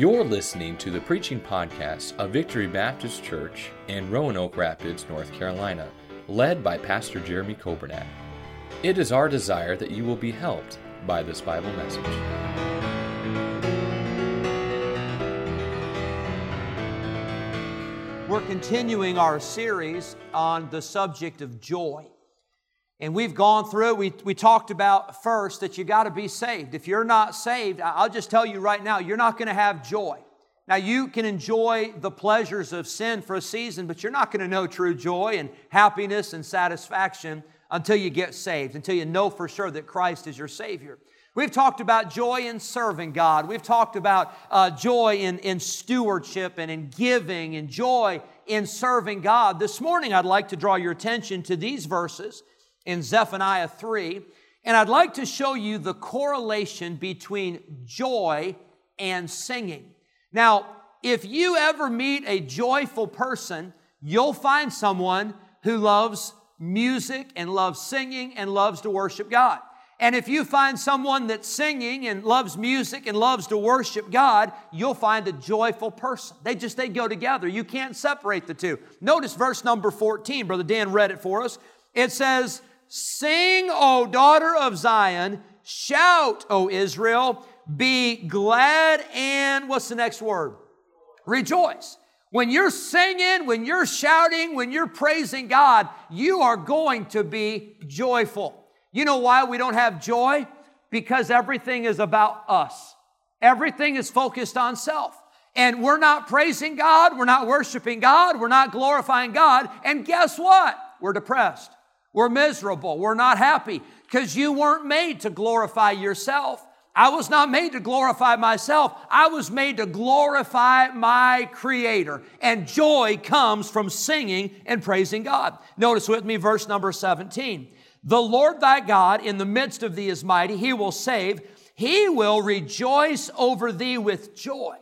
You're listening to the preaching podcast of Victory Baptist Church in Roanoke Rapids, North Carolina, led by Pastor Jeremy Coburnack. It is our desire that you will be helped by this Bible message. We're continuing our series on the subject of joy. And we've gone through, we, we talked about first that you got to be saved. If you're not saved, I'll just tell you right now, you're not going to have joy. Now, you can enjoy the pleasures of sin for a season, but you're not going to know true joy and happiness and satisfaction until you get saved, until you know for sure that Christ is your Savior. We've talked about joy in serving God. We've talked about uh, joy in, in stewardship and in giving and joy in serving God. This morning, I'd like to draw your attention to these verses in Zephaniah 3. And I'd like to show you the correlation between joy and singing. Now, if you ever meet a joyful person, you'll find someone who loves music and loves singing and loves to worship God. And if you find someone that's singing and loves music and loves to worship God, you'll find a joyful person. They just they go together. You can't separate the two. Notice verse number 14. Brother Dan read it for us. It says, Sing, O daughter of Zion, shout, O Israel, be glad and what's the next word? Rejoice. When you're singing, when you're shouting, when you're praising God, you are going to be joyful. You know why we don't have joy? Because everything is about us. Everything is focused on self. And we're not praising God, we're not worshiping God, we're not glorifying God. And guess what? We're depressed. We're miserable. We're not happy because you weren't made to glorify yourself. I was not made to glorify myself. I was made to glorify my Creator. And joy comes from singing and praising God. Notice with me verse number 17. The Lord thy God in the midst of thee is mighty. He will save. He will rejoice over thee with joy.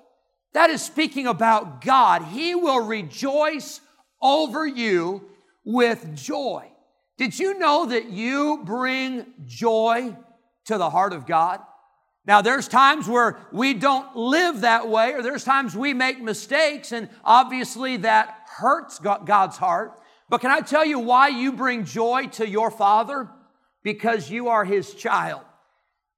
That is speaking about God. He will rejoice over you with joy. Did you know that you bring joy to the heart of God? Now, there's times where we don't live that way, or there's times we make mistakes, and obviously that hurts God's heart. But can I tell you why you bring joy to your Father? Because you are His child.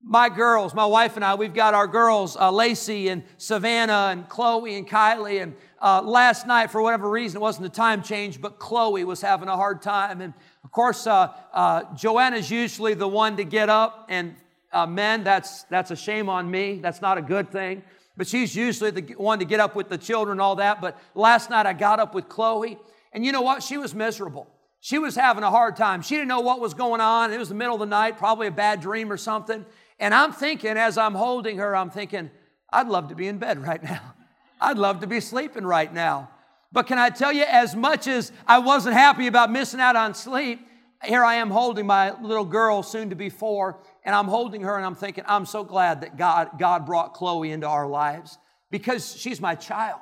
My girls, my wife and I, we've got our girls, uh, Lacey and Savannah and Chloe and Kylie. And uh, last night, for whatever reason, it wasn't a time change, but Chloe was having a hard time. And of course, uh, uh, Joanna's usually the one to get up, and uh, men, that's, that's a shame on me. That's not a good thing. But she's usually the one to get up with the children and all that. But last night I got up with Chloe, and you know what? She was miserable. She was having a hard time. She didn't know what was going on. It was the middle of the night, probably a bad dream or something. And I'm thinking, as I'm holding her, I'm thinking, I'd love to be in bed right now. I'd love to be sleeping right now. But can I tell you, as much as I wasn't happy about missing out on sleep, here I am holding my little girl, soon to be four, and I'm holding her and I'm thinking, I'm so glad that God, God brought Chloe into our lives because she's my child.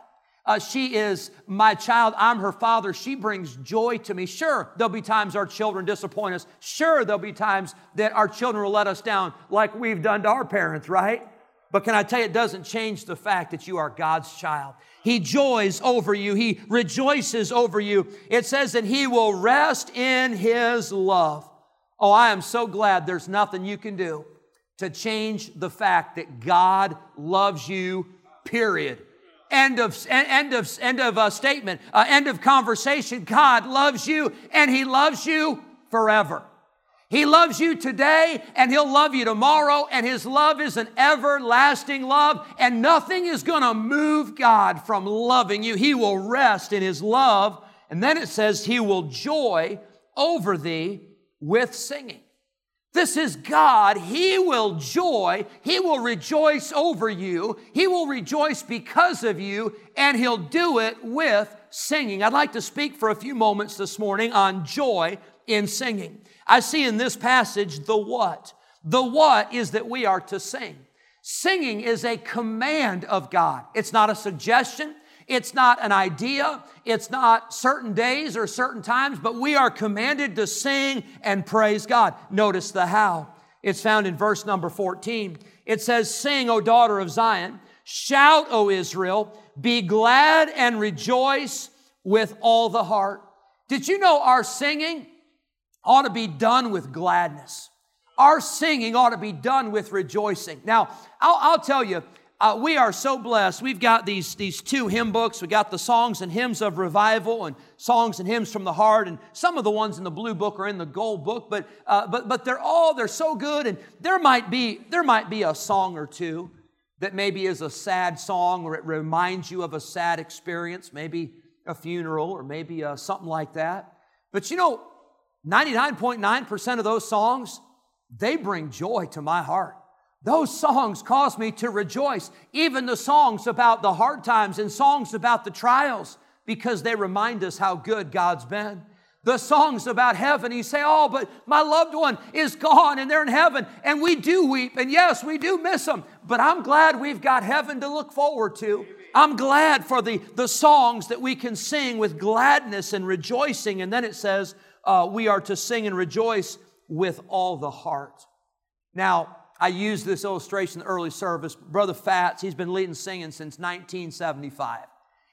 Uh, she is my child. I'm her father. She brings joy to me. Sure, there'll be times our children disappoint us. Sure, there'll be times that our children will let us down like we've done to our parents, right? But can I tell you, it doesn't change the fact that you are God's child. He joys over you, He rejoices over you. It says that He will rest in His love. Oh, I am so glad there's nothing you can do to change the fact that God loves you, period. End of, end of, end of uh, statement, uh, end of conversation. God loves you and He loves you forever. He loves you today and He'll love you tomorrow, and His love is an everlasting love, and nothing is going to move God from loving you. He will rest in His love, and then it says, He will joy over thee with singing. This is God. He will joy. He will rejoice over you. He will rejoice because of you, and He'll do it with singing. I'd like to speak for a few moments this morning on joy in singing. I see in this passage the what. The what is that we are to sing. Singing is a command of God. It's not a suggestion. It's not an idea. It's not certain days or certain times, but we are commanded to sing and praise God. Notice the how. It's found in verse number 14. It says, Sing, O daughter of Zion, Shout, O Israel, be glad and rejoice with all the heart. Did you know our singing ought to be done with gladness? Our singing ought to be done with rejoicing. Now, I'll, I'll tell you, uh, we are so blessed. We've got these, these two hymn books. We got the songs and hymns of revival and songs and hymns from the heart. And some of the ones in the blue book are in the gold book, but, uh, but, but they're all, they're so good. And there might be, there might be a song or two that maybe is a sad song or it reminds you of a sad experience, maybe a funeral or maybe uh, something like that. But you know, 99.9% of those songs, they bring joy to my heart. Those songs cause me to rejoice. Even the songs about the hard times and songs about the trials, because they remind us how good God's been the songs about heaven. You say, Oh, but my loved one is gone and they're in heaven. And we do weep. And yes, we do miss them. But I'm glad we've got heaven to look forward to. I'm glad for the, the songs that we can sing with gladness and rejoicing. And then it says, uh, We are to sing and rejoice with all the heart. Now, I used this illustration in the early service. Brother Fats, he's been leading singing since 1975.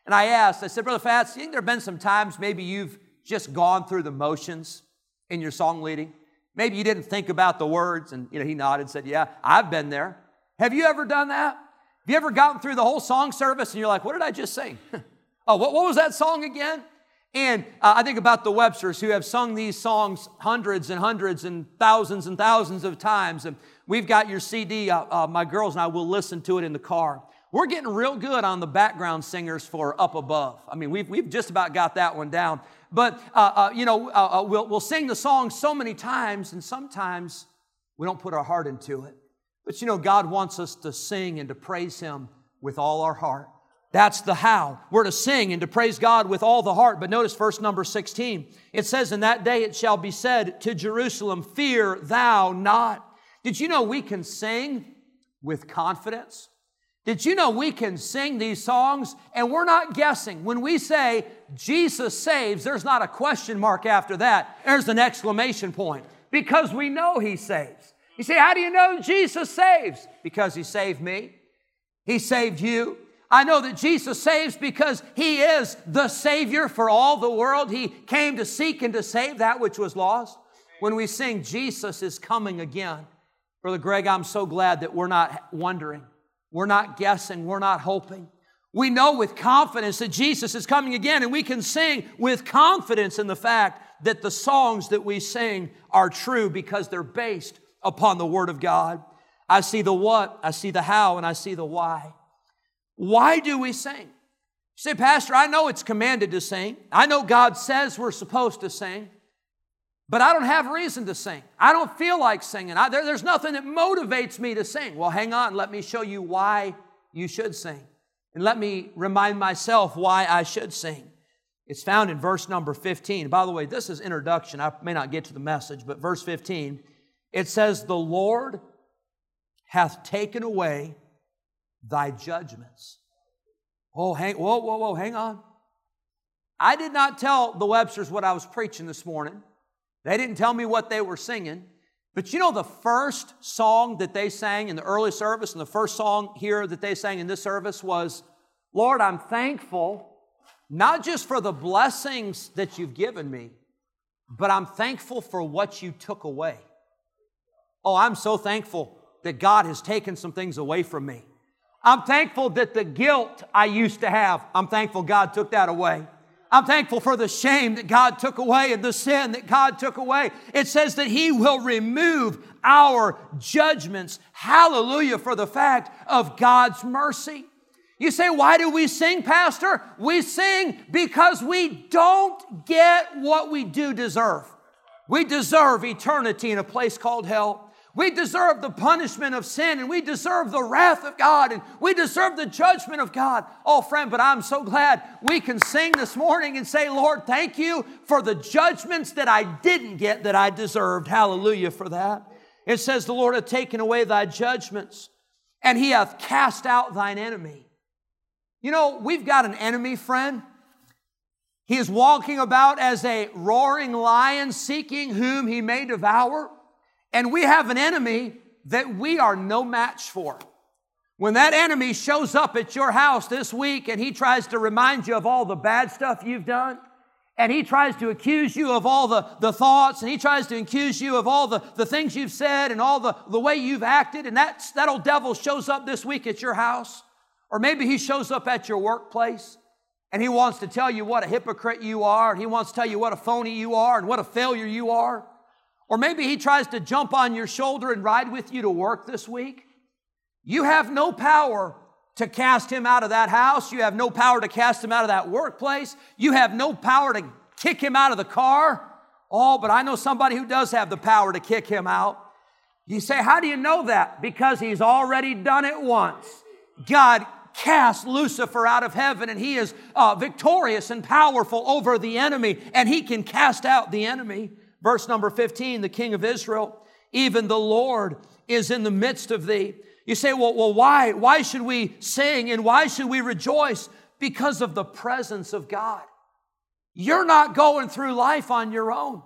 And I asked, I said, Brother Fats, you think there have been some times maybe you've just gone through the motions in your song leading? Maybe you didn't think about the words, and you know, he nodded and said, Yeah, I've been there. Have you ever done that? Have you ever gotten through the whole song service and you're like, What did I just sing? oh, what, what was that song again? And uh, I think about the Websters who have sung these songs hundreds and hundreds and thousands and thousands of times. And we've got your CD, uh, uh, my girls and I will listen to it in the car. We're getting real good on the background singers for Up Above. I mean, we've, we've just about got that one down. But, uh, uh, you know, uh, we'll, we'll sing the song so many times, and sometimes we don't put our heart into it. But, you know, God wants us to sing and to praise Him with all our heart. That's the how. We're to sing and to praise God with all the heart. But notice verse number 16. It says, In that day it shall be said to Jerusalem, Fear thou not. Did you know we can sing with confidence? Did you know we can sing these songs and we're not guessing? When we say Jesus saves, there's not a question mark after that. There's an exclamation point because we know He saves. You say, How do you know Jesus saves? Because He saved me, He saved you. I know that Jesus saves because He is the Savior for all the world. He came to seek and to save that which was lost. When we sing, Jesus is coming again. Brother Greg, I'm so glad that we're not wondering we're not guessing, we're not hoping. We know with confidence that Jesus is coming again, and we can sing with confidence in the fact that the songs that we sing are true because they're based upon the Word of God. I see the what, I see the how, and I see the why. Why do we sing? You say, Pastor, I know it's commanded to sing. I know God says we're supposed to sing. But I don't have reason to sing. I don't feel like singing. I, there, there's nothing that motivates me to sing. Well, hang on. Let me show you why you should sing. And let me remind myself why I should sing. It's found in verse number 15. By the way, this is introduction. I may not get to the message, but verse 15, it says, The Lord hath taken away thy judgments. Oh, hang, whoa, whoa, whoa, hang on. I did not tell the Websters what I was preaching this morning. They didn't tell me what they were singing. But you know, the first song that they sang in the early service and the first song here that they sang in this service was, Lord, I'm thankful not just for the blessings that you've given me, but I'm thankful for what you took away. Oh, I'm so thankful that God has taken some things away from me. I'm thankful that the guilt I used to have, I'm thankful God took that away. I'm thankful for the shame that God took away and the sin that God took away. It says that He will remove our judgments. Hallelujah for the fact of God's mercy. You say, why do we sing, Pastor? We sing because we don't get what we do deserve. We deserve eternity in a place called hell. We deserve the punishment of sin and we deserve the wrath of God and we deserve the judgment of God. Oh, friend, but I'm so glad we can sing this morning and say, Lord, thank you for the judgments that I didn't get that I deserved. Hallelujah for that. It says, The Lord hath taken away thy judgments and he hath cast out thine enemy. You know, we've got an enemy, friend. He is walking about as a roaring lion seeking whom he may devour. And we have an enemy that we are no match for. When that enemy shows up at your house this week and he tries to remind you of all the bad stuff you've done, and he tries to accuse you of all the, the thoughts, and he tries to accuse you of all the, the things you've said and all the, the way you've acted, and that, that old devil shows up this week at your house, or maybe he shows up at your workplace, and he wants to tell you what a hypocrite you are, and he wants to tell you what a phony you are, and what a failure you are. Or maybe he tries to jump on your shoulder and ride with you to work this week. You have no power to cast him out of that house. You have no power to cast him out of that workplace. You have no power to kick him out of the car. Oh, but I know somebody who does have the power to kick him out. You say, How do you know that? Because he's already done it once. God cast Lucifer out of heaven, and he is uh, victorious and powerful over the enemy, and he can cast out the enemy. Verse number 15, the king of Israel, even the Lord is in the midst of thee. You say, well, well, why? Why should we sing and why should we rejoice? Because of the presence of God. You're not going through life on your own.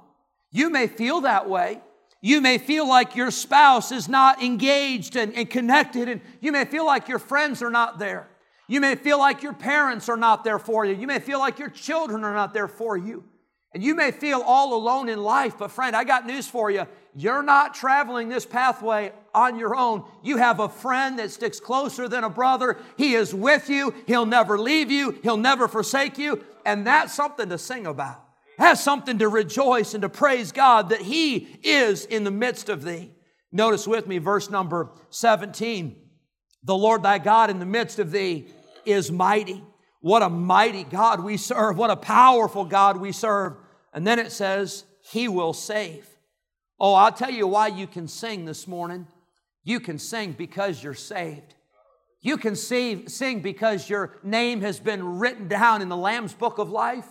You may feel that way. You may feel like your spouse is not engaged and, and connected, and you may feel like your friends are not there. You may feel like your parents are not there for you. You may feel like your children are not there for you. And you may feel all alone in life, but friend, I got news for you. You're not traveling this pathway on your own. You have a friend that sticks closer than a brother. He is with you. He'll never leave you. He'll never forsake you. And that's something to sing about. That's something to rejoice and to praise God that He is in the midst of thee. Notice with me verse number 17. The Lord thy God in the midst of thee is mighty. What a mighty God we serve. What a powerful God we serve. And then it says, He will save. Oh, I'll tell you why you can sing this morning. You can sing because you're saved. You can sing, because your name has been written down in the Lamb's book of life.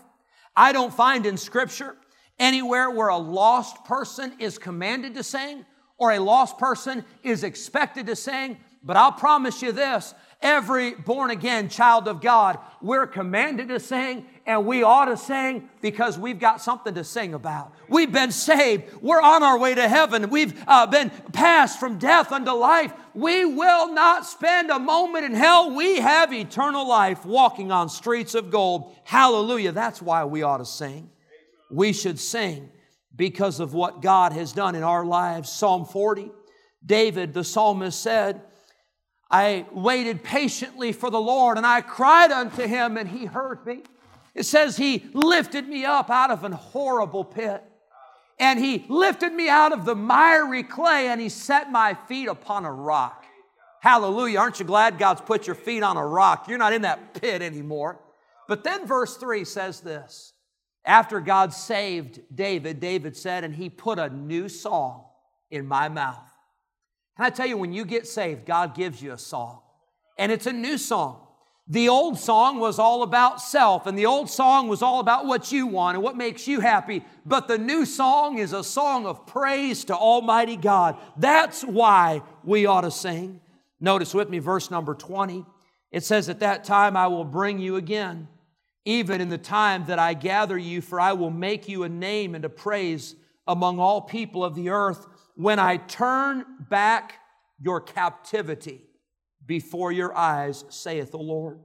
I don't find in Scripture anywhere where a lost person is commanded to sing or a lost person is expected to sing. But I'll promise you this every born again child of God, we're commanded to sing and we ought to sing because we've got something to sing about. We've been saved. We're on our way to heaven. We've uh, been passed from death unto life. We will not spend a moment in hell. We have eternal life walking on streets of gold. Hallelujah. That's why we ought to sing. We should sing because of what God has done in our lives. Psalm 40, David, the psalmist, said, I waited patiently for the Lord and I cried unto him and he heard me. It says he lifted me up out of an horrible pit and he lifted me out of the miry clay and he set my feet upon a rock. Hallelujah. Aren't you glad God's put your feet on a rock? You're not in that pit anymore. But then verse 3 says this After God saved David, David said, and he put a new song in my mouth. Can I tell you, when you get saved, God gives you a song, and it's a new song. The old song was all about self, and the old song was all about what you want and what makes you happy. But the new song is a song of praise to Almighty God. That's why we ought to sing. Notice with me verse number 20. It says, At that time I will bring you again, even in the time that I gather you, for I will make you a name and a praise among all people of the earth when I turn back your captivity before your eyes, saith the Lord.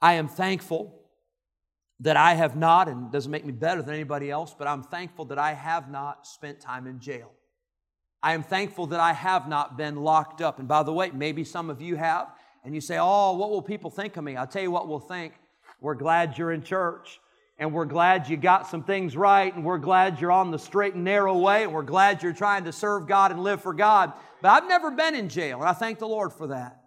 I am thankful that I have not, and doesn't make me better than anybody else, but I'm thankful that I have not spent time in jail. I am thankful that I have not been locked up. And by the way, maybe some of you have, and you say, Oh, what will people think of me? I'll tell you what we'll think. We're glad you're in church and we're glad you got some things right, and we're glad you're on the straight and narrow way, and we're glad you're trying to serve God and live for God. But I've never been in jail, and I thank the Lord for that.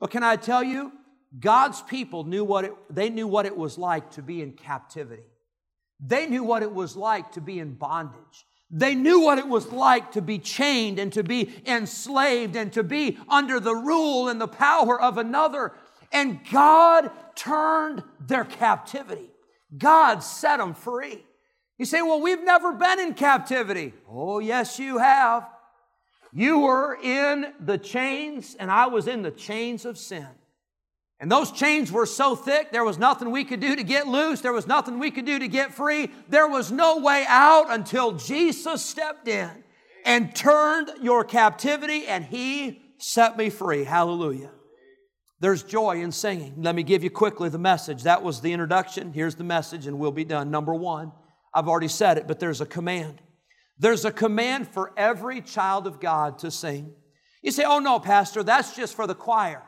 But can I tell you, God's people knew what it, they knew what it was like to be in captivity. They knew what it was like to be in bondage. They knew what it was like to be chained and to be enslaved and to be under the rule and the power of another. And God turned their captivity. God set them free. You say, well, we've never been in captivity. Oh, yes, you have. You were in the chains, and I was in the chains of sin. And those chains were so thick, there was nothing we could do to get loose. There was nothing we could do to get free. There was no way out until Jesus stepped in and turned your captivity, and He set me free. Hallelujah. There's joy in singing. Let me give you quickly the message. That was the introduction. Here's the message, and we'll be done. Number one, I've already said it, but there's a command. There's a command for every child of God to sing. You say, oh no, Pastor, that's just for the choir.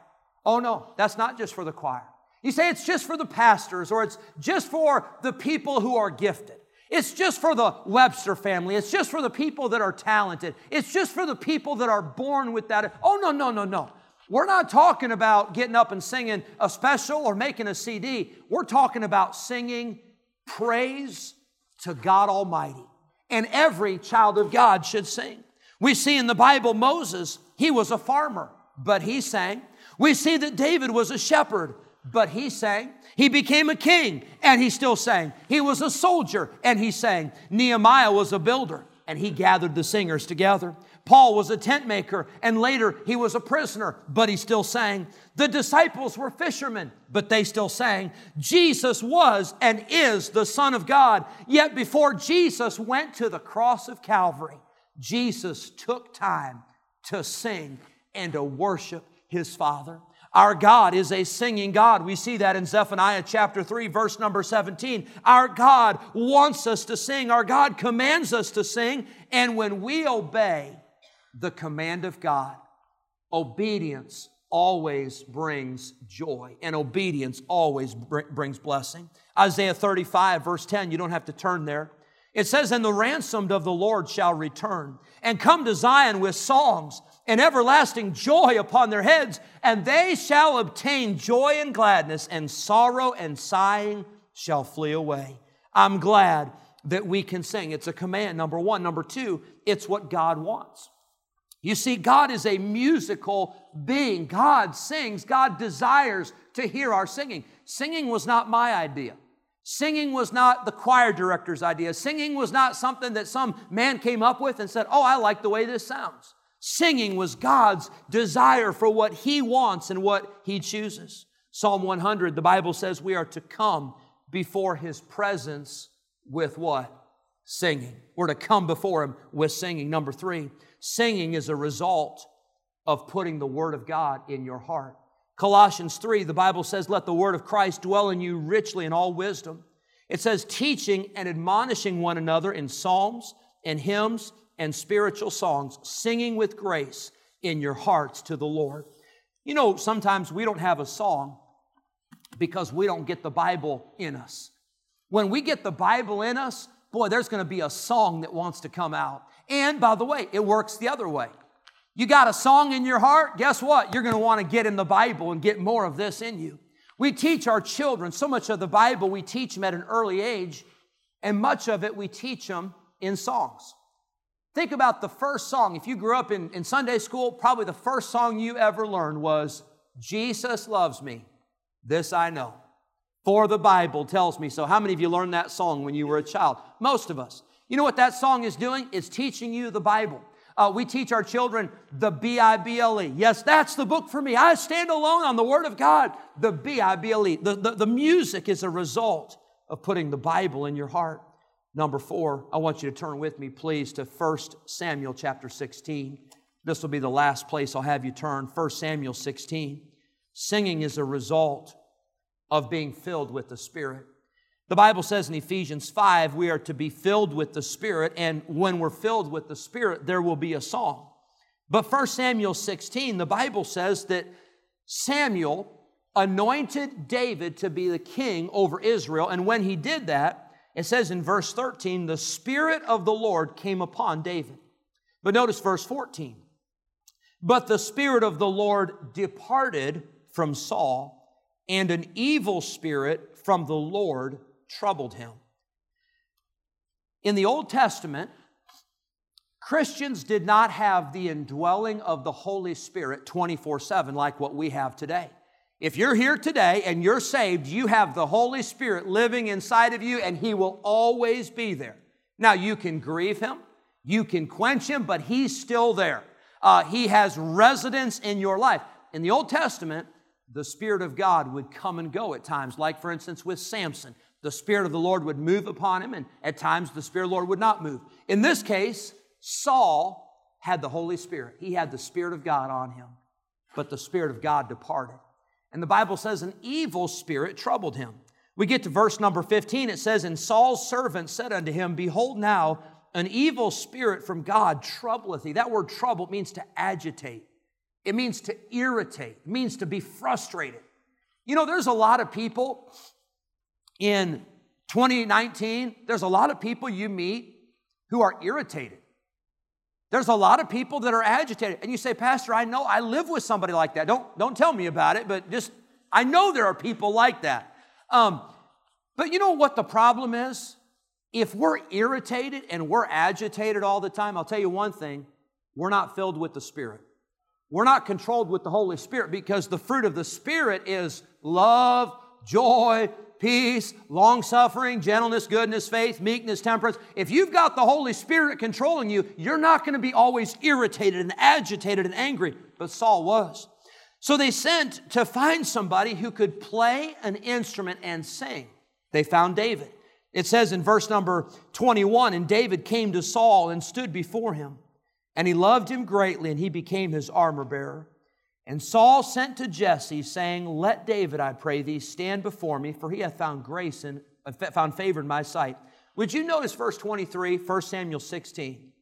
Oh no, that's not just for the choir. You say it's just for the pastors or it's just for the people who are gifted. It's just for the Webster family. It's just for the people that are talented. It's just for the people that are born with that. Oh, no, no, no, no. We're not talking about getting up and singing a special or making a CD. We're talking about singing praise to God Almighty. And every child of God should sing. We see in the Bible Moses, he was a farmer, but he sang. We see that David was a shepherd, but he sang. He became a king and he still sang. He was a soldier and he sang. Nehemiah was a builder and he gathered the singers together. Paul was a tent maker and later he was a prisoner, but he still sang. The disciples were fishermen, but they still sang. Jesus was and is the Son of God. Yet before Jesus went to the cross of Calvary, Jesus took time to sing and to worship his Father. Our God is a singing God. We see that in Zephaniah chapter 3, verse number 17. Our God wants us to sing. Our God commands us to sing. And when we obey the command of God, obedience always brings joy, and obedience always br- brings blessing. Isaiah 35, verse 10, you don't have to turn there. It says, And the ransomed of the Lord shall return and come to Zion with songs and everlasting joy upon their heads, and they shall obtain joy and gladness, and sorrow and sighing shall flee away. I'm glad that we can sing. It's a command, number one. Number two, it's what God wants. You see, God is a musical being. God sings, God desires to hear our singing. Singing was not my idea. Singing was not the choir director's idea. Singing was not something that some man came up with and said, Oh, I like the way this sounds. Singing was God's desire for what He wants and what He chooses. Psalm 100, the Bible says we are to come before His presence with what? Singing. We're to come before Him with singing. Number three, singing is a result of putting the Word of God in your heart. Colossians 3, the Bible says, Let the Word of Christ dwell in you richly in all wisdom. It says, teaching and admonishing one another in psalms and hymns and spiritual songs, singing with grace in your hearts to the Lord. You know, sometimes we don't have a song because we don't get the Bible in us. When we get the Bible in us, boy, there's going to be a song that wants to come out. And by the way, it works the other way. You got a song in your heart, guess what? You're going to want to get in the Bible and get more of this in you. We teach our children so much of the Bible, we teach them at an early age, and much of it we teach them in songs. Think about the first song. If you grew up in, in Sunday school, probably the first song you ever learned was Jesus Loves Me. This I know. For the Bible tells me so. How many of you learned that song when you were a child? Most of us. You know what that song is doing? It's teaching you the Bible. Uh, we teach our children the B I B L E. Yes, that's the book for me. I stand alone on the Word of God. The B I B L E. The, the, the music is a result of putting the Bible in your heart. Number four, I want you to turn with me, please, to 1 Samuel chapter 16. This will be the last place I'll have you turn. 1 Samuel 16. Singing is a result of being filled with the Spirit. The Bible says in Ephesians 5, we are to be filled with the Spirit, and when we're filled with the Spirit, there will be a song. But 1 Samuel 16, the Bible says that Samuel anointed David to be the king over Israel, and when he did that, it says in verse 13, the Spirit of the Lord came upon David. But notice verse 14. But the Spirit of the Lord departed from Saul, and an evil spirit from the Lord troubled him. In the Old Testament, Christians did not have the indwelling of the Holy Spirit 24 7 like what we have today. If you're here today and you're saved, you have the Holy Spirit living inside of you and He will always be there. Now, you can grieve Him, you can quench Him, but He's still there. Uh, he has residence in your life. In the Old Testament, the Spirit of God would come and go at times, like for instance with Samson. The Spirit of the Lord would move upon him, and at times the Spirit of the Lord would not move. In this case, Saul had the Holy Spirit. He had the Spirit of God on him, but the Spirit of God departed. And the Bible says an evil spirit troubled him. We get to verse number 15. It says, And Saul's servant said unto him, Behold, now an evil spirit from God troubleth thee. That word trouble means to agitate, it means to irritate, it means to be frustrated. You know, there's a lot of people in 2019, there's a lot of people you meet who are irritated. There's a lot of people that are agitated. And you say, Pastor, I know I live with somebody like that. Don't, don't tell me about it, but just, I know there are people like that. Um, but you know what the problem is? If we're irritated and we're agitated all the time, I'll tell you one thing we're not filled with the Spirit. We're not controlled with the Holy Spirit because the fruit of the Spirit is love, joy, peace, long suffering, gentleness, goodness, faith, meekness, temperance. If you've got the Holy Spirit controlling you, you're not going to be always irritated and agitated and angry. But Saul was. So they sent to find somebody who could play an instrument and sing. They found David. It says in verse number 21 And David came to Saul and stood before him, and he loved him greatly, and he became his armor bearer. And Saul sent to Jesse, saying, Let David, I pray thee, stand before me, for he hath found grace and uh, found favor in my sight. Would you notice verse 23, 1 Samuel 16?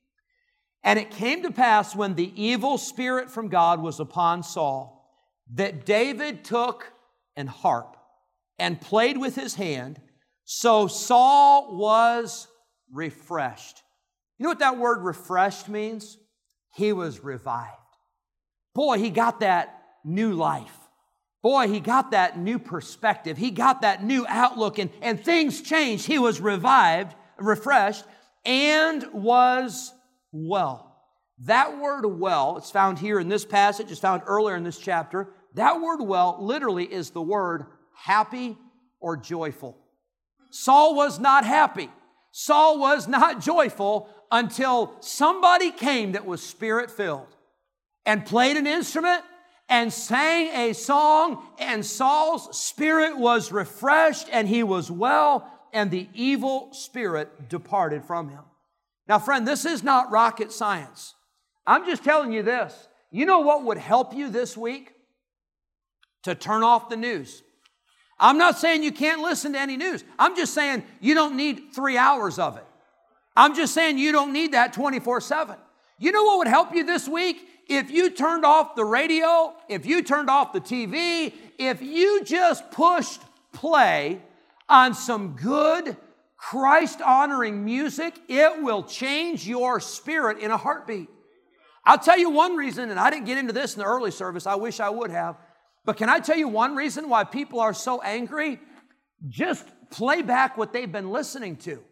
And it came to pass when the evil spirit from God was upon Saul, that David took an harp and played with his hand. So Saul was refreshed. You know what that word refreshed means? He was revived. Boy, he got that new life. Boy, he got that new perspective. He got that new outlook, and, and things changed. He was revived, refreshed, and was well. That word well, it's found here in this passage, it's found earlier in this chapter. That word well literally is the word happy or joyful. Saul was not happy. Saul was not joyful until somebody came that was spirit filled and played an instrument and sang a song, and Saul's spirit was refreshed and he was well, and the evil spirit departed from him. Now, friend, this is not rocket science. I'm just telling you this. You know what would help you this week? To turn off the news. I'm not saying you can't listen to any news. I'm just saying you don't need three hours of it. I'm just saying you don't need that 24 7. You know what would help you this week? if you turned off the radio, if you turned off the TV, if you just pushed play on some good, Christ honoring music, it will change your spirit in a heartbeat. I'll tell you one reason, and I didn't get into this in the early service, I wish I would have. But can I tell you one reason why people are so angry? Just play back what they've been listening to.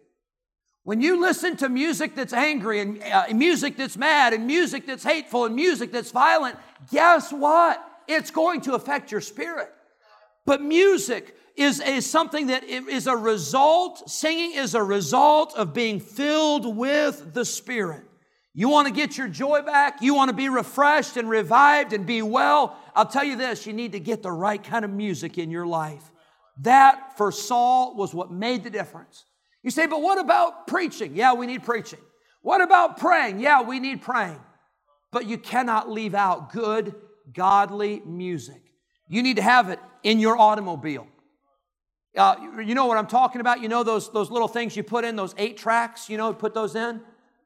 When you listen to music that's angry and uh, music that's mad and music that's hateful and music that's violent, guess what? It's going to affect your spirit. But music is, is something that is a result, singing is a result of being filled with the Spirit. You want to get your joy back? You want to be refreshed and revived and be well? I'll tell you this you need to get the right kind of music in your life. That for Saul was what made the difference. You say, but what about preaching? Yeah, we need preaching. What about praying? Yeah, we need praying. But you cannot leave out good, godly music. You need to have it in your automobile. Uh, you know what I'm talking about? You know those, those little things you put in, those eight tracks, you know, put those in?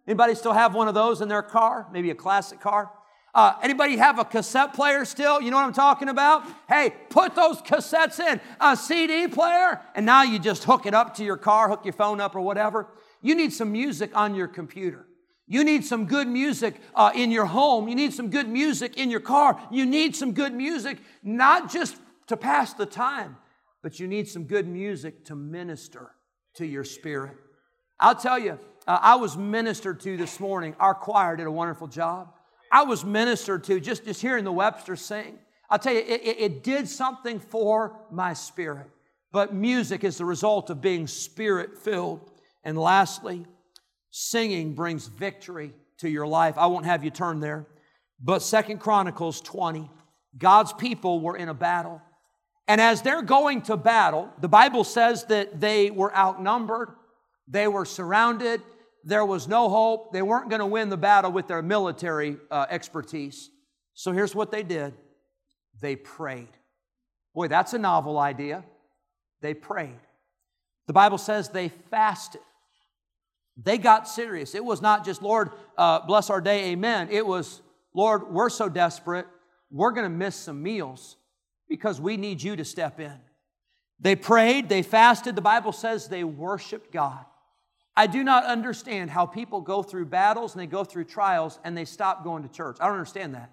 Anybody still have one of those in their car? Maybe a classic car? Uh, anybody have a cassette player still? You know what I'm talking about? Hey, put those cassettes in a CD player, and now you just hook it up to your car, hook your phone up or whatever. You need some music on your computer. You need some good music uh, in your home. You need some good music in your car. You need some good music, not just to pass the time, but you need some good music to minister to your spirit. I'll tell you, uh, I was ministered to this morning. Our choir did a wonderful job. I was ministered to just, just hearing the Webster sing. I'll tell you, it, it, it did something for my spirit. But music is the result of being spirit filled. And lastly, singing brings victory to your life. I won't have you turn there. But Second Chronicles 20, God's people were in a battle. And as they're going to battle, the Bible says that they were outnumbered, they were surrounded, there was no hope. They weren't going to win the battle with their military uh, expertise. So here's what they did they prayed. Boy, that's a novel idea. They prayed. The Bible says they fasted. They got serious. It was not just, Lord, uh, bless our day, amen. It was, Lord, we're so desperate, we're going to miss some meals because we need you to step in. They prayed, they fasted. The Bible says they worshiped God. I do not understand how people go through battles and they go through trials and they stop going to church. I don't understand that.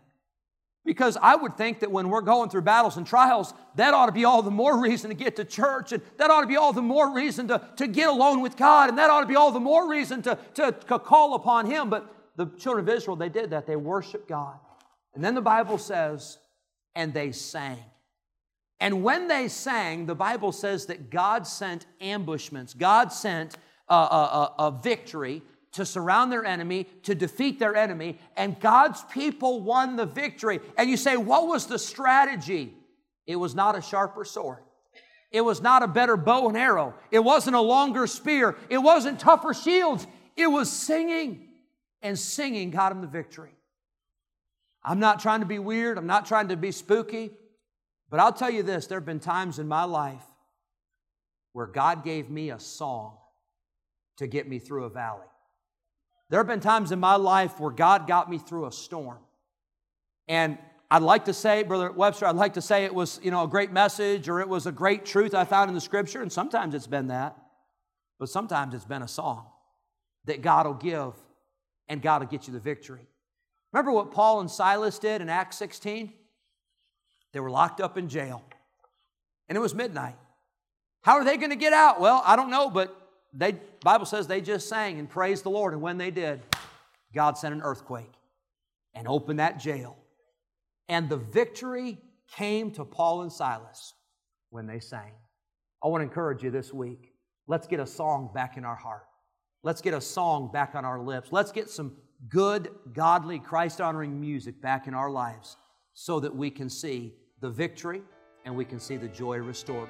Because I would think that when we're going through battles and trials, that ought to be all the more reason to get to church, and that ought to be all the more reason to, to get alone with God, and that ought to be all the more reason to, to, to call upon Him. But the children of Israel, they did that. They worshiped God. And then the Bible says, and they sang. And when they sang, the Bible says that God sent ambushments. God sent a, a, a victory to surround their enemy, to defeat their enemy, and God's people won the victory. And you say, what was the strategy? It was not a sharper sword. It was not a better bow and arrow. It wasn't a longer spear. It wasn't tougher shields. It was singing. And singing got him the victory. I'm not trying to be weird. I'm not trying to be spooky. But I'll tell you this there have been times in my life where God gave me a song to get me through a valley. There have been times in my life where God got me through a storm. And I'd like to say, Brother Webster, I'd like to say it was, you know, a great message or it was a great truth I found in the scripture, and sometimes it's been that. But sometimes it's been a song that God will give and God will get you the victory. Remember what Paul and Silas did in Acts 16? They were locked up in jail. And it was midnight. How are they going to get out? Well, I don't know, but they Bible says they just sang and praised the Lord, and when they did, God sent an earthquake and opened that jail. And the victory came to Paul and Silas when they sang. I want to encourage you this week. Let's get a song back in our heart. Let's get a song back on our lips. Let's get some good, godly, Christ honoring music back in our lives so that we can see the victory and we can see the joy restored.